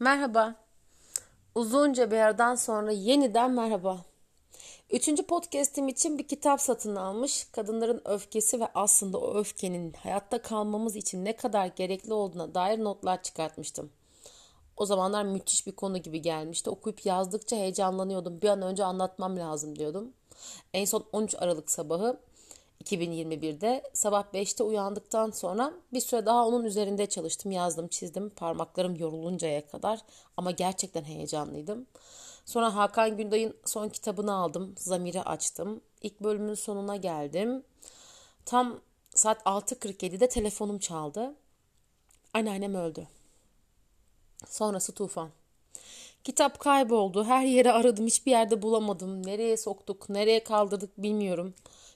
Merhaba. Uzunca bir aradan sonra yeniden merhaba. Üçüncü podcast'im için bir kitap satın almış. Kadınların öfkesi ve aslında o öfkenin hayatta kalmamız için ne kadar gerekli olduğuna dair notlar çıkartmıştım. O zamanlar müthiş bir konu gibi gelmişti. Okuyup yazdıkça heyecanlanıyordum. Bir an önce anlatmam lazım diyordum. En son 13 Aralık sabahı 2021'de sabah 5'te uyandıktan sonra bir süre daha onun üzerinde çalıştım, yazdım, çizdim parmaklarım yoruluncaya kadar ama gerçekten heyecanlıydım. Sonra Hakan Günday'ın son kitabını aldım, Zamir'i açtım. İlk bölümün sonuna geldim. Tam saat 6.47'de telefonum çaldı. Anneannem öldü. Sonrası tufan. Kitap kayboldu. Her yere aradım. Hiçbir yerde bulamadım. Nereye soktuk, nereye kaldırdık bilmiyorum.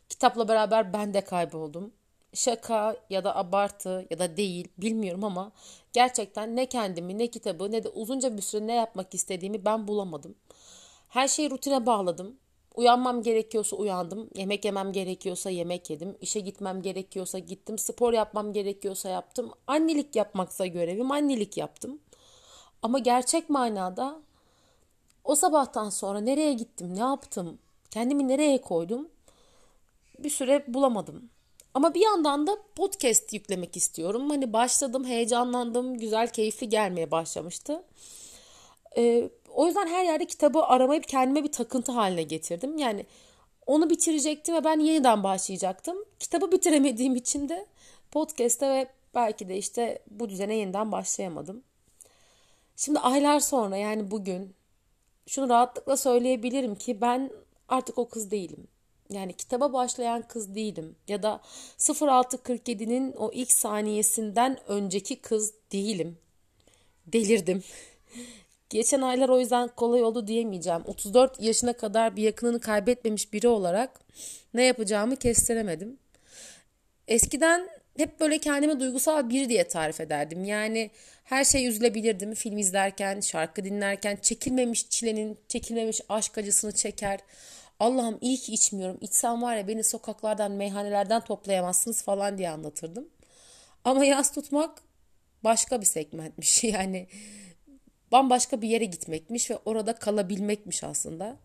Kitapla beraber ben de kayboldum. Şaka ya da abartı ya da değil bilmiyorum ama gerçekten ne kendimi ne kitabı ne de uzunca bir süre ne yapmak istediğimi ben bulamadım. Her şeyi rutine bağladım. Uyanmam gerekiyorsa uyandım. Yemek yemem gerekiyorsa yemek yedim. İşe gitmem gerekiyorsa gittim. Spor yapmam gerekiyorsa yaptım. Annelik yapmaksa görevim annelik yaptım. Ama gerçek manada o sabahtan sonra nereye gittim, ne yaptım, kendimi nereye koydum bir süre bulamadım. Ama bir yandan da podcast yüklemek istiyorum. Hani başladım, heyecanlandım, güzel, keyifli gelmeye başlamıştı. Ee, o yüzden her yerde kitabı aramayıp kendime bir takıntı haline getirdim. Yani onu bitirecektim ve ben yeniden başlayacaktım. Kitabı bitiremediğim için de podcast'te ve belki de işte bu düzene yeniden başlayamadım. Şimdi aylar sonra yani bugün şunu rahatlıkla söyleyebilirim ki ben artık o kız değilim. Yani kitaba başlayan kız değilim. Ya da 0647'nin o ilk saniyesinden önceki kız değilim. Delirdim. Geçen aylar o yüzden kolay oldu diyemeyeceğim. 34 yaşına kadar bir yakınını kaybetmemiş biri olarak ne yapacağımı kestiremedim. Eskiden hep böyle kendimi duygusal biri diye tarif ederdim. Yani her şey üzülebilirdim. Film izlerken, şarkı dinlerken çekilmemiş çilenin, çekilmemiş aşk acısını çeker. Allah'ım iyi ki içmiyorum. İçsem var ya beni sokaklardan, meyhanelerden toplayamazsınız falan diye anlatırdım. Ama yaz tutmak başka bir segmentmiş. Yani bambaşka bir yere gitmekmiş ve orada kalabilmekmiş aslında.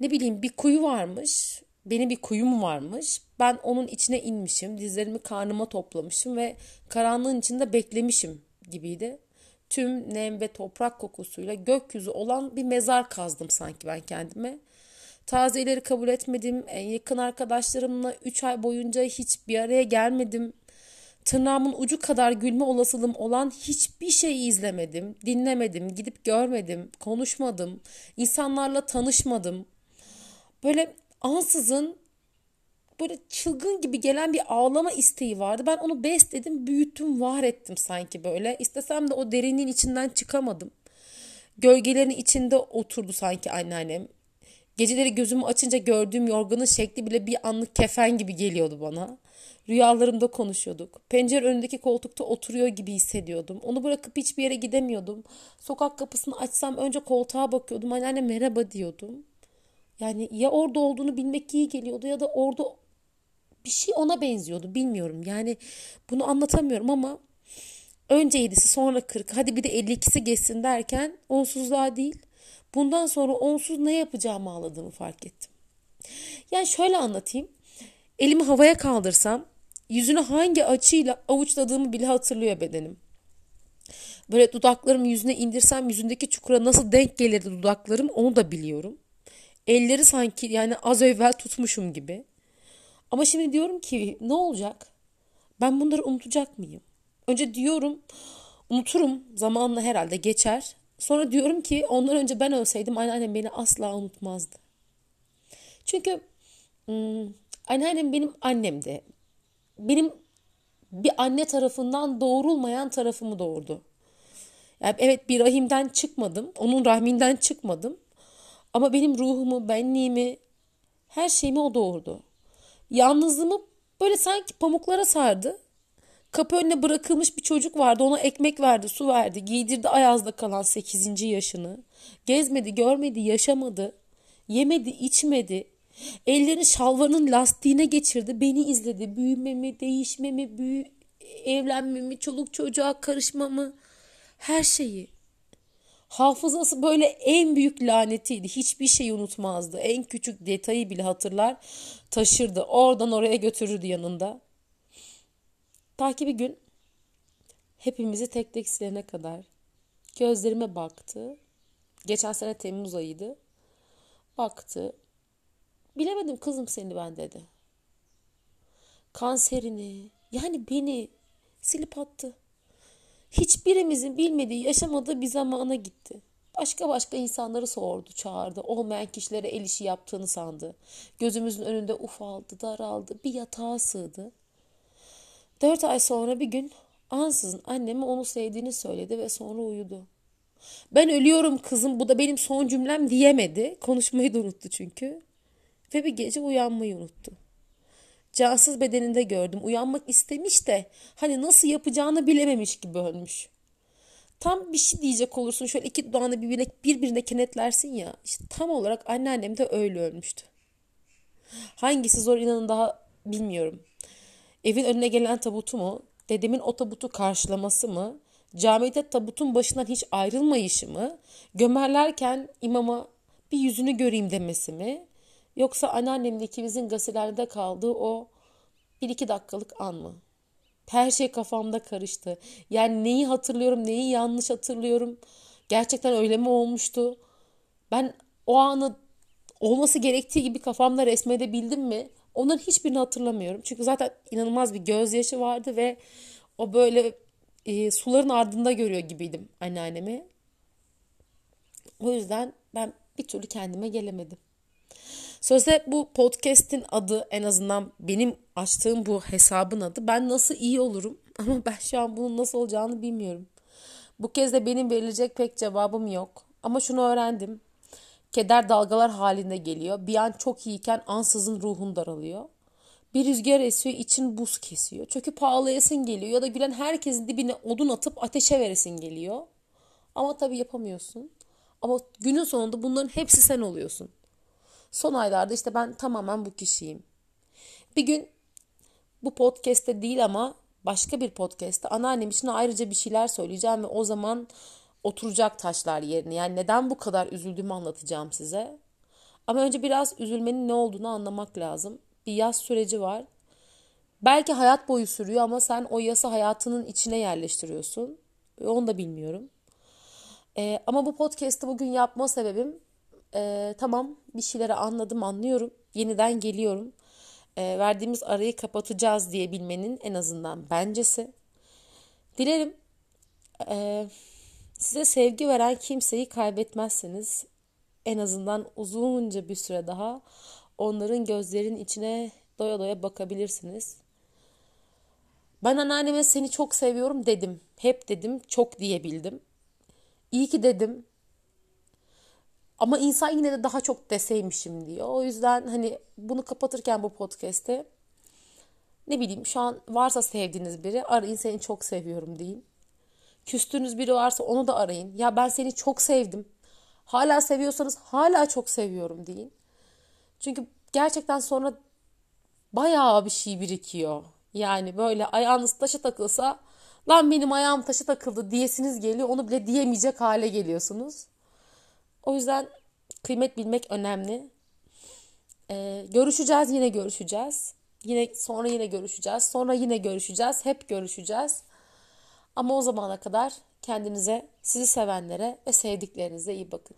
Ne bileyim bir kuyu varmış. Benim bir kuyum varmış. Ben onun içine inmişim. Dizlerimi karnıma toplamışım ve karanlığın içinde beklemişim gibiydi. Tüm nem ve toprak kokusuyla gökyüzü olan bir mezar kazdım sanki ben kendime. Tazeleri kabul etmedim. En yakın arkadaşlarımla 3 ay boyunca hiç bir araya gelmedim. Tırnağımın ucu kadar gülme olasılığım olan hiçbir şey izlemedim, dinlemedim, gidip görmedim, konuşmadım, insanlarla tanışmadım. Böyle ansızın böyle çılgın gibi gelen bir ağlama isteği vardı. Ben onu besledim, büyüttüm, var ettim sanki böyle. İstesem de o derinliğin içinden çıkamadım. Gölgelerin içinde oturdu sanki anneannem. Geceleri gözümü açınca gördüğüm yorganın şekli bile bir anlık kefen gibi geliyordu bana. Rüyalarımda konuşuyorduk. Pencere önündeki koltukta oturuyor gibi hissediyordum. Onu bırakıp hiçbir yere gidemiyordum. Sokak kapısını açsam önce koltuğa bakıyordum. Anneanne merhaba diyordum. Yani ya orada olduğunu bilmek iyi geliyordu ya da orada bir şey ona benziyordu bilmiyorum. Yani bunu anlatamıyorum ama önce 7'si sonra 40 hadi bir de 52'si geçsin derken onsuzluğa değil bundan sonra onsuz ne yapacağımı ağladığımı fark ettim. Yani şöyle anlatayım. Elimi havaya kaldırsam yüzünü hangi açıyla avuçladığımı bile hatırlıyor bedenim. Böyle dudaklarımı yüzüne indirsem yüzündeki çukura nasıl denk gelirdi dudaklarım onu da biliyorum. Elleri sanki yani az evvel tutmuşum gibi. Ama şimdi diyorum ki ne olacak? Ben bunları unutacak mıyım? Önce diyorum unuturum zamanla herhalde geçer. Sonra diyorum ki ondan önce ben ölseydim anneannem beni asla unutmazdı. Çünkü anneannem benim annemdi. Benim bir anne tarafından doğurulmayan tarafımı doğurdu. Yani evet bir rahimden çıkmadım. Onun rahminden çıkmadım. Ama benim ruhumu, benliğimi, her şeyimi o doğurdu. Yalnızlığımı böyle sanki pamuklara sardı. Kapı önüne bırakılmış bir çocuk vardı. Ona ekmek verdi, su verdi. Giydirdi ayazda kalan 8. yaşını. Gezmedi, görmedi, yaşamadı. Yemedi, içmedi. Ellerini şalvarının lastiğine geçirdi. Beni izledi. Büyümemi, değişmemi, büyü, evlenmemi, çoluk çocuğa karışmamı. Her şeyi. Hafızası böyle en büyük lanetiydi. Hiçbir şey unutmazdı. En küçük detayı bile hatırlar, taşırdı. Oradan oraya götürürdü yanında. Ta ki bir gün hepimizi tek tek silene kadar gözlerime baktı. Geçen sene Temmuz ayıydı. Baktı. Bilemedim kızım seni ben dedi. Kanserini yani beni silip attı. Hiçbirimizin bilmediği, yaşamadığı bir zamana gitti. Başka başka insanları sordu, çağırdı. Olmayan kişilere el işi yaptığını sandı. Gözümüzün önünde ufaldı, daraldı, bir yatağa sığdı. Dört ay sonra bir gün ansızın anneme onu sevdiğini söyledi ve sonra uyudu. Ben ölüyorum kızım bu da benim son cümlem diyemedi. Konuşmayı da unuttu çünkü. Ve bir gece uyanmayı unuttu. Cansız bedeninde gördüm. Uyanmak istemiş de hani nasıl yapacağını bilememiş gibi ölmüş. Tam bir şey diyecek olursun şöyle iki dudağını birbirine, birbirine kenetlersin ya. İşte tam olarak anneannem de öyle ölmüştü. Hangisi zor inanın daha bilmiyorum. Evin önüne gelen tabutu mu? Dedemin o tabutu karşılaması mı? Camide tabutun başından hiç ayrılmayışı mı? Gömerlerken imama bir yüzünü göreyim demesi mi? Yoksa anneannemle ikimizin gazetelerde kaldığı o bir iki dakikalık an mı? Her şey kafamda karıştı. Yani neyi hatırlıyorum, neyi yanlış hatırlıyorum. Gerçekten öyle mi olmuştu? Ben o anı olması gerektiği gibi kafamda resmedebildim mi? Onların hiçbirini hatırlamıyorum. Çünkü zaten inanılmaz bir gözyaşı vardı ve o böyle e, suların ardında görüyor gibiydim anneannemi. O yüzden ben bir türlü kendime gelemedim. Sözde bu podcast'in adı en azından benim açtığım bu hesabın adı. Ben nasıl iyi olurum ama ben şu an bunun nasıl olacağını bilmiyorum. Bu kez de benim verilecek pek cevabım yok. Ama şunu öğrendim. Keder dalgalar halinde geliyor. Bir an çok iyiyken ansızın ruhun daralıyor. Bir rüzgar esiyor için buz kesiyor. Çöküp ağlayasın geliyor ya da gülen herkesin dibine odun atıp ateşe veresin geliyor. Ama tabii yapamıyorsun. Ama günün sonunda bunların hepsi sen oluyorsun. Son aylarda işte ben tamamen bu kişiyim. Bir gün bu podcast'te değil ama başka bir podcast'te anneannem için ayrıca bir şeyler söyleyeceğim ve o zaman oturacak taşlar yerine. Yani neden bu kadar üzüldüğümü anlatacağım size. Ama önce biraz üzülmenin ne olduğunu anlamak lazım. Bir yaz süreci var. Belki hayat boyu sürüyor ama sen o yası hayatının içine yerleştiriyorsun. Onu da bilmiyorum. Ee, ama bu podcast'ı bugün yapma sebebim e, tamam bir şeyleri anladım anlıyorum. Yeniden geliyorum. E, verdiğimiz arayı kapatacağız diye bilmenin en azından bencesi. Dilerim e, size sevgi veren kimseyi kaybetmezseniz en azından uzunca bir süre daha onların gözlerin içine doya doya bakabilirsiniz. Ben anneanneme seni çok seviyorum dedim. Hep dedim, çok diyebildim. İyi ki dedim. Ama insan yine de daha çok deseymişim diyor. O yüzden hani bunu kapatırken bu podcast'te ne bileyim şu an varsa sevdiğiniz biri arayın seni çok seviyorum deyin. Küstüğünüz biri varsa onu da arayın. Ya ben seni çok sevdim. Hala seviyorsanız hala çok seviyorum deyin. Çünkü gerçekten sonra bayağı bir şey birikiyor. Yani böyle ayağınız taşa takılsa lan benim ayağım taşa takıldı diyesiniz geliyor. Onu bile diyemeyecek hale geliyorsunuz. O yüzden kıymet bilmek önemli. Ee, görüşeceğiz yine görüşeceğiz. Yine sonra yine görüşeceğiz. Sonra yine görüşeceğiz. Hep görüşeceğiz. Ama o zamana kadar kendinize, sizi sevenlere ve sevdiklerinize iyi bakın.